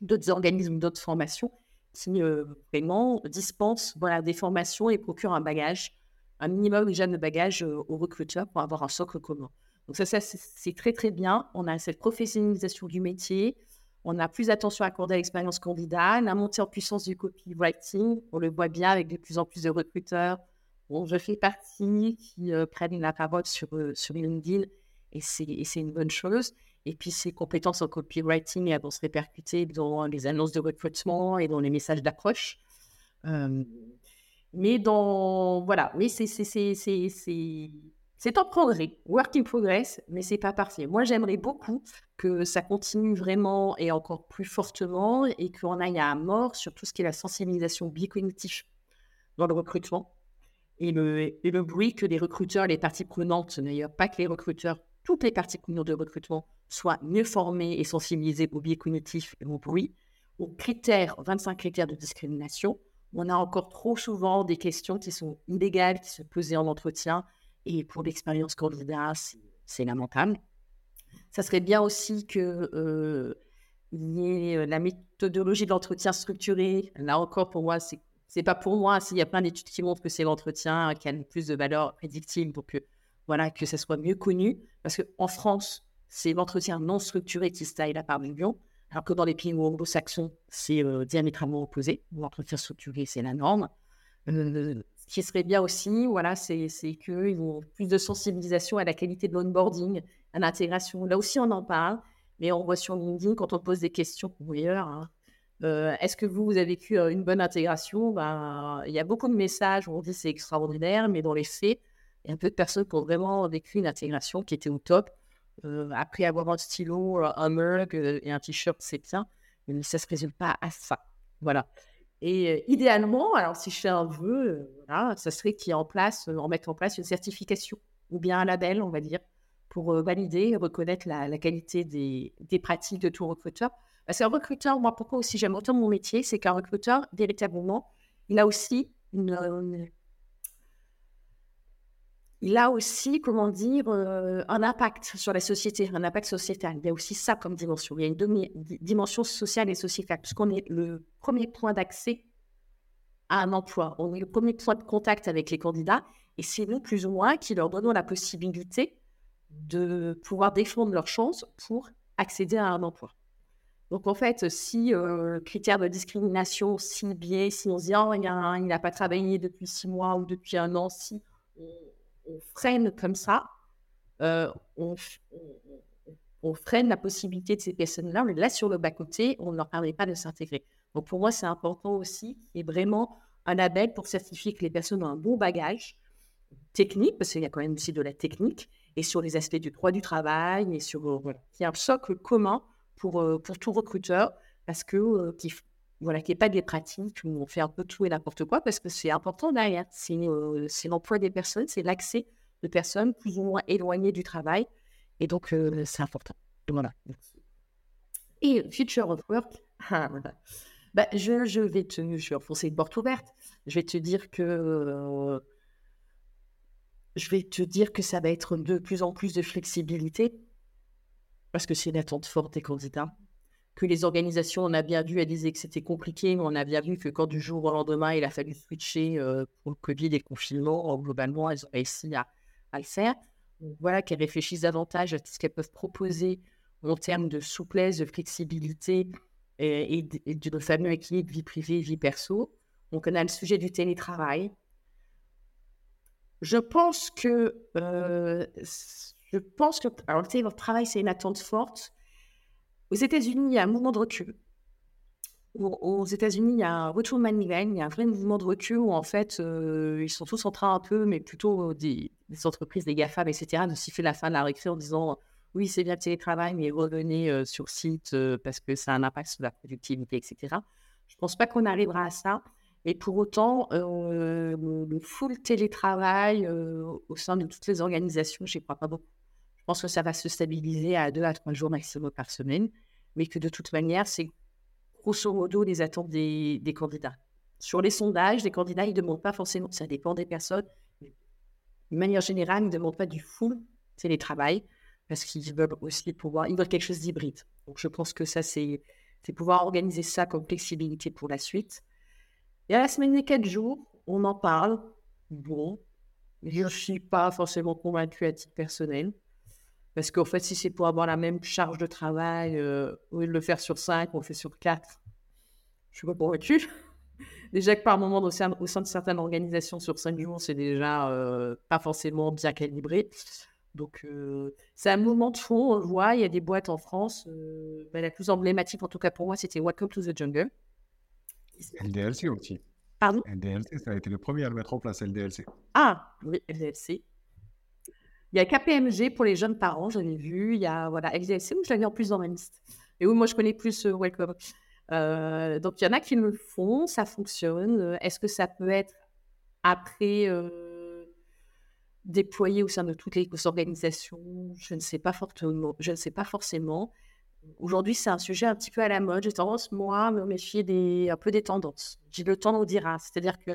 d'autres organismes, d'autres formations qui vraiment dispensent des formations et procurent un bagage, un minimum déjà de bagage aux recruteurs pour avoir un socle commun. Donc ça c'est très très bien. On a cette professionnalisation du métier, on a plus attention accordée à l'expérience candidat, la montée en puissance du copywriting, on le voit bien avec de plus en plus de recruteurs dont je fais partie qui euh, prennent la parole sur, euh, sur LinkedIn et c'est une bonne chose. Et puis ces compétences en copywriting elles vont se répercuter dans les annonces de recrutement et dans les messages d'approche. Euh, mais dans voilà, mais c'est c'est en progrès, work in progress, mais c'est pas parfait. Moi, j'aimerais beaucoup que ça continue vraiment et encore plus fortement et qu'on aille à mort sur tout ce qui est la sensibilisation bicognitive dans le recrutement et le, bruit que les recruteurs, les parties prenantes, d'ailleurs pas que les recruteurs, toutes les parties prenantes de recrutement soient mieux formées et sensibilisées au biais cognitif et au bruit, aux critères, 25 critères de discrimination. On a encore trop souvent des questions qui sont illégales, qui se posaient en entretien, et pour l'expérience candidat, c'est lamentable. Ça serait bien aussi que euh, y ait euh, la méthodologie de l'entretien structuré. Là encore, pour moi, c'est c'est pas pour moi. S'il y a plein d'études qui montrent que c'est l'entretien qui a le plus de valeur prédictive, donc voilà, que ça soit mieux connu. Parce qu'en France, c'est l'entretien non structuré qui se taille la part alors que dans les pays anglo-saxons, c'est euh, diamétralement opposé. L'entretien structuré, c'est la norme. Ce qui serait bien aussi, voilà, c'est qu'ils ont plus de sensibilisation à la qualité de l'onboarding, à l'intégration. Là aussi, on en parle, mais on voit sur LinkedIn, quand on pose des questions ailleurs, hein, euh, est-ce que vous, vous avez vécu euh, une bonne intégration? Ben, Il y a beaucoup de messages où on dit c'est extraordinaire, mais dans les faits, il y a peu de personnes qui ont vraiment vécu une intégration qui était au top. Euh, après avoir un stylo, un mug et un t-shirt, c'est bien, mais ça ne se résume pas à ça. Voilà. Et idéalement, alors si je fais un vœu, voilà, ça serait qu'il y ait en place, en mettre en place une certification ou bien un label, on va dire, pour valider et reconnaître la, qualité des, des, pratiques de tout recruteur. Parce qu'un recruteur, moi, pourquoi aussi j'aime autant mon métier, c'est qu'un recruteur, véritablement, il a aussi une, il a aussi, comment dire, euh, un impact sur la société, un impact sociétal. Il y a aussi ça comme dimension. Il y a une dimension sociale et sociétale, puisqu'on est le premier point d'accès à un emploi. On est le premier point de contact avec les candidats, et c'est nous, plus ou moins, qui leur donnons la possibilité de pouvoir défendre leurs chances pour accéder à un emploi. Donc, en fait, si euh, critère de discrimination, si biais, si on se dit, oh, il n'a pas travaillé depuis six mois ou depuis un an, si on freine comme ça, euh, on, freine la possibilité de ces personnes-là, on les laisse sur le bas-côté, on ne leur permet pas de s'intégrer. Donc pour moi, c'est important aussi ait vraiment un label pour certifier que les personnes ont un bon bagage technique, parce qu'il y a quand même aussi de la technique, et sur les aspects du droit du travail, et sur, euh, qu'il y a un socle commun pour, pour tout recruteur parce que voilà, qu'il n'y pas des pratiques où on fait un peu tout et n'importe quoi parce que c'est important derrière. C'est l'emploi des personnes, c'est l'accès de personnes plus ou moins éloignées du travail. Et donc, c'est important. Voilà. Et Future of Work, ah, bah, je, vais te, je vais enfoncer une porte ouverte. Je vais te dire que je vais te dire que ça va être de plus en plus de flexibilité parce que c'est une attente forte des candidats. Que les organisations, on a bien vu, elles disaient que c'était compliqué, mais on a bien vu que quand du jour au lendemain, il a fallu switcher euh, pour le Covid et le confinement, globalement, elles ont réussi à, à le faire. voilà qu'elles réfléchissent davantage à ce qu'elles peuvent proposer en termes de souplesse, de flexibilité et, et, et de fameux équilibre vie privée, vie perso. Donc, on a le sujet du télétravail. Je pense que, euh, je pense que, alors le télétravail, c'est une attente forte. Aux États-Unis, il y a un mouvement de recul. Aux États-Unis, il y a un retour de il y a un vrai mouvement de recul où en fait, euh, ils sont tous en train un peu, mais plutôt des, entreprises, des GAFAM, etc., de siffler la fin de la récré en disant oui, c'est bien le télétravail, mais revenez euh, sur site parce que ça a un impact sur la productivité, etc. Je ne pense pas qu'on arrivera à ça. Et pour autant, euh, le full télétravail euh, au sein de toutes les organisations, je n'y crois pas beaucoup. Je pense que ça va se stabiliser à deux à trois jours maximum par semaine, mais que de toute manière, c'est grosso modo les attentes des, candidats. Sur les sondages, les candidats, ils ne demandent pas forcément, ça dépend des personnes, de manière générale, ils ne demandent pas du full télétravail, parce qu'ils veulent aussi pouvoir, ils veulent quelque chose d'hybride. Donc je pense que ça, c'est pouvoir organiser ça comme flexibilité pour la suite. Et à la semaine des quatre jours, on en parle. Bon, je ne suis pas forcément convaincue à titre personnel. Parce qu'en fait, si c'est pour avoir la même charge de travail, euh, au lieu de le faire sur cinq, on le fait sur quatre, je ne suis pas convaincue. déjà que par moment, au sein, au sein, de certaines organisations, sur cinq jours, c'est déjà euh, pas forcément bien calibré. Donc, euh, c'est un moment de fond, on le voit. Il y a des boîtes en France. Ben, la plus emblématique, en tout cas pour moi, c'était Welcome to the Jungle. LDLC aussi. Pardon? LDLC, ça a été le premier à le mettre en place, LDLC. Ah, oui, LDLC. Il y a KPMG pour les jeunes parents, j'avais vu. Il y a voilà, LDLC, où je l'avais en plus dans ma liste. Et où moi, je connais plus euh, Welcome. Euh, donc, il y en a qui le font, ça fonctionne. Euh, est-ce que ça peut être après déployé au sein de toutes les organisations? Je ne sais pas. Je ne sais pas forcément. Aujourd'hui, c'est un sujet un petit peu à la mode. J'ai tendance, moi, à me méfier des, un peu des tendances. J'ai le temps nous dira. C'est-à-dire que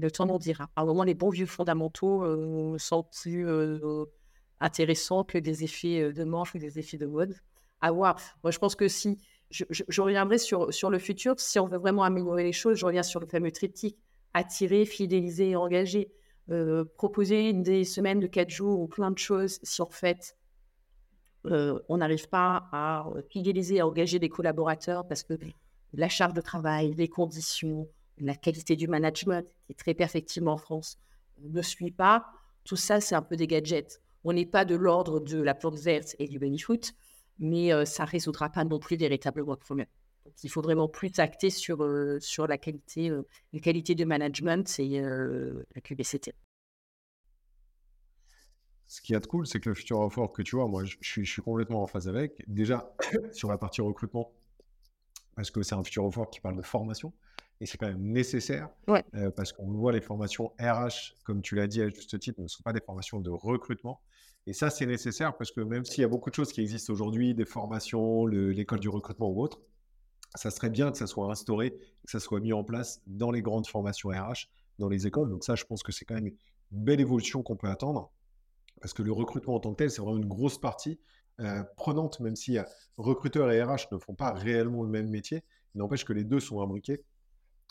le temps nous dira. À un moment, les bons vieux fondamentaux euh, sont plus euh, intéressants que des effets euh, de manche ou des effets de mode. À voir. Moi, je pense que si je, reviendrai sur, sur le futur, si on veut vraiment améliorer les choses, je reviens sur le fameux triptyque attirer, fidéliser et engager. proposer des semaines de quatre jours ou plein de choses si en fait on n'arrive pas à fidéliser, à engager des collaborateurs parce que la charge de travail, les conditions, la qualité du management, qui est très perfectible en France, ne suit pas. Tout ça, c'est un peu des gadgets. On n'est pas de l'ordre de la plante verte et du baby-foot, mais euh, ça ne résoudra pas non plus véritablement le problème. Donc, il faut vraiment plus acter sur, sur la qualité, la qualité du management et la QBCT ce qui est de cool, c'est que le futur of work que tu vois, moi, je, suis, complètement en phase avec. Déjà, sur la partie recrutement, parce que c'est un futur of work qui parle de formation, et c'est quand même nécessaire, euh, parce qu'on voit les formations RH, comme tu l'as dit à juste titre, ne sont pas des formations de recrutement. Et ça, c'est nécessaire parce que même s'il y a beaucoup de choses qui existent aujourd'hui, des formations, l'école du recrutement ou autre, ça serait bien que ça soit instauré, que ça soit mis en place dans les grandes formations RH, dans les écoles. Donc ça, je pense que c'est quand même une belle évolution qu'on peut attendre parce que le recrutement en tant que tel, c'est vraiment une grosse partie euh, prenante, même si recruteurs et RH ne font pas réellement le même métier. Il n'empêche que les deux sont imbriqués.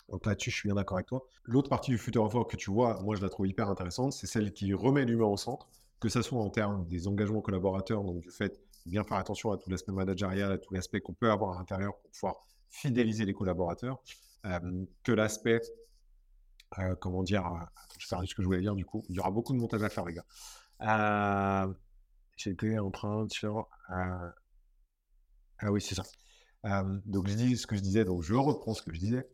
Donc là-dessus, je suis bien d'accord avec toi. L'autre partie du futur of work que tu vois, moi je la trouve hyper intéressante, c'est celle qui remet l'humain au centre, que ce soit en termes des engagements collaborateurs, donc du fait de bien faire attention à tout l'aspect managérial, à tout l'aspect qu'on peut avoir à l'intérieur pour pouvoir fidéliser les collaborateurs, euh, que l'aspect, euh, comment dire, je sais ce que je voulais dire du coup, il y aura beaucoup de montage à faire les gars. Euh, j'étais en train de faire. Euh, ah oui, c'est ça. Euh, donc, je dis ce que je disais, donc je reprends ce que je disais.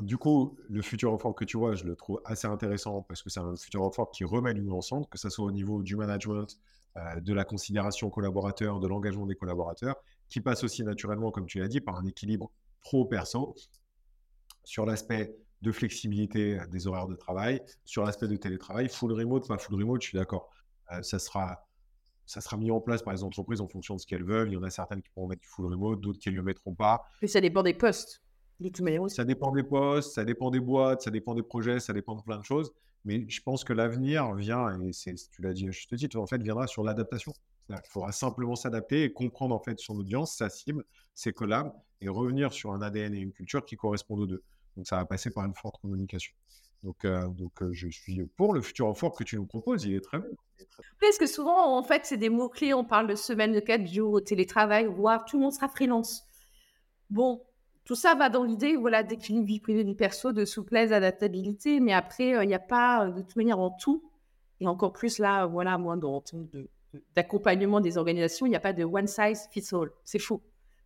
Du coup, le futur enfant que tu vois, je le trouve assez intéressant parce que c'est un futur enfant qui remet l'humain ensemble, que ce soit au niveau du management, de la considération collaborateur, de l'engagement des collaborateurs, qui passe aussi naturellement, comme tu l'as dit, par un équilibre pro-perso sur l'aspect de flexibilité des horaires de travail, sur l'aspect de télétravail, full remote, pas full remote, je suis d'accord. ça, sera, ça sera mis en place par les entreprises en fonction de ce qu'elles veulent. Il y en a certaines qui pourront mettre du full remote, d'autres qui ne le mettront pas. Mais ça dépend des postes, de Ça dépend des postes, ça dépend des boîtes, ça dépend des projets, ça dépend de plein de choses. Mais je pense que l'avenir vient, et tu l'as dit je te dis, en fait, viendra sur l'adaptation. Il faudra simplement s'adapter et comprendre en fait son audience, sa cible, ses collabs, et revenir sur un ADN et une culture qui correspondent aux deux. Donc ça va passer par une forte communication. Donc, euh, donc euh, je suis pour le futur fort que tu nous proposes, il est très bien. Parce que souvent, en fait, c'est des mots-clés, on parle de semaine de 4 jours, au télétravail, voire tout le monde sera freelance. Bon, tout ça va dans l'idée voilà, d'équilibre vie privée, vie perso, de souplesse, d'adaptabilité, mais après, euh, il n'y a pas, de toute manière, en tout, et encore plus là, voilà, moi, dans d'accompagnement des organisations, il n'y a pas de one size fits all. C'est faux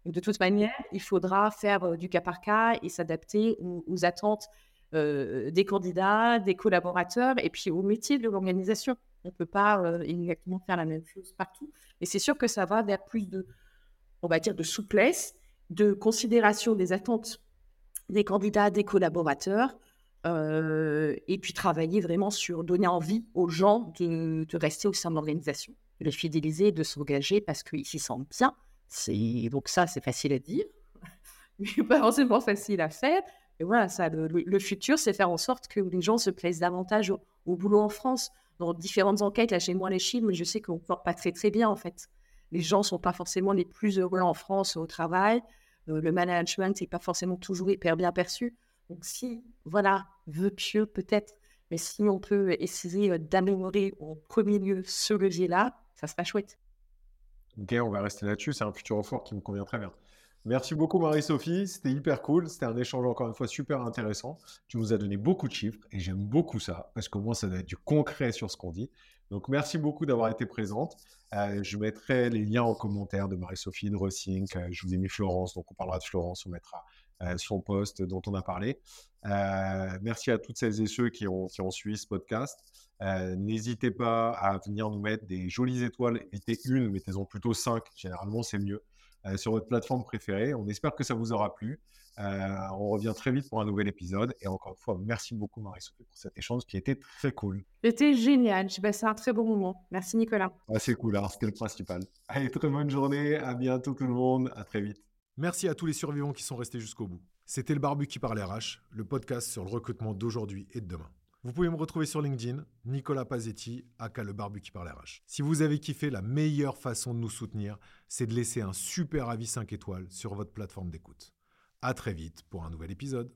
de toute manière, il faudra faire du cas par cas et s'adapter aux, attentes des candidats, des collaborateurs et puis au métier de l'organisation. On ne peut pas exactement faire la même chose partout. Mais c'est sûr que ça va vers plus de, on va dire, de souplesse, de considération des attentes des candidats, des collaborateurs, et puis travailler vraiment sur donner envie aux gens de, rester au sein de l'organisation, de les fidéliser, de s'engager parce qu'ils s'y sentent bien donc ça, c'est facile à dire, mais pas forcément facile à faire. Et voilà, ça, le, futur, c'est faire en sorte que les gens se plaisent davantage au, boulot en France. Dans différentes enquêtes, là, j'ai moins les chiffres, mais je sais qu'on ne porte pas très, très bien, en fait. Les gens sont pas forcément les plus heureux en France au travail. Euh, le management n'est pas forcément toujours hyper bien perçu. Donc, si, voilà, pieux peut-être, mais si on peut essayer euh, d'améliorer au premier lieu ce levier-là, ça sera chouette. Ok, on va rester là-dessus. C'est un futur fort qui me convient très bien. Merci beaucoup Marie-Sophie, c'était hyper cool, c'était un échange encore une fois super intéressant. Tu nous as donné beaucoup de chiffres et j'aime beaucoup ça parce qu'au moins ça être du concret sur ce qu'on dit. Donc merci beaucoup d'avoir été présente. Euh, je mettrai les liens en commentaire de Marie-Sophie, de Rossink. Euh, je vous ai mis Florence, donc on parlera de Florence, on mettra euh, son poste dont on a parlé. merci à toutes celles et ceux qui ont, suivi ce podcast. N'hésitez pas à venir nous mettre des jolies étoiles. Mettez une, mettez-en plutôt cinq. Généralement, c'est mieux. Sur votre plateforme préférée. On espère que ça vous aura plu. Euh, on revient très vite pour un nouvel épisode. Et encore une fois, merci beaucoup Marie-Sophie pour cet échange qui était très cool. C'était génial. J'ai passé un très bon moment. Merci Nicolas. c'est cool. Alors, c'était le principal. Allez, très bonne journée. À bientôt tout le monde. À très vite. Merci à tous les survivants qui sont restés jusqu'au bout. C'était le Barbu qui parle RH, le podcast sur le recrutement d'aujourd'hui et de demain. Vous pouvez me retrouver sur LinkedIn, Nicolas Pazetti, aka le barbu qui parle RH. Si vous avez kiffé, la meilleure façon de nous soutenir, c'est de laisser un super avis 5 étoiles sur votre plateforme d'écoute. À très vite pour un nouvel épisode.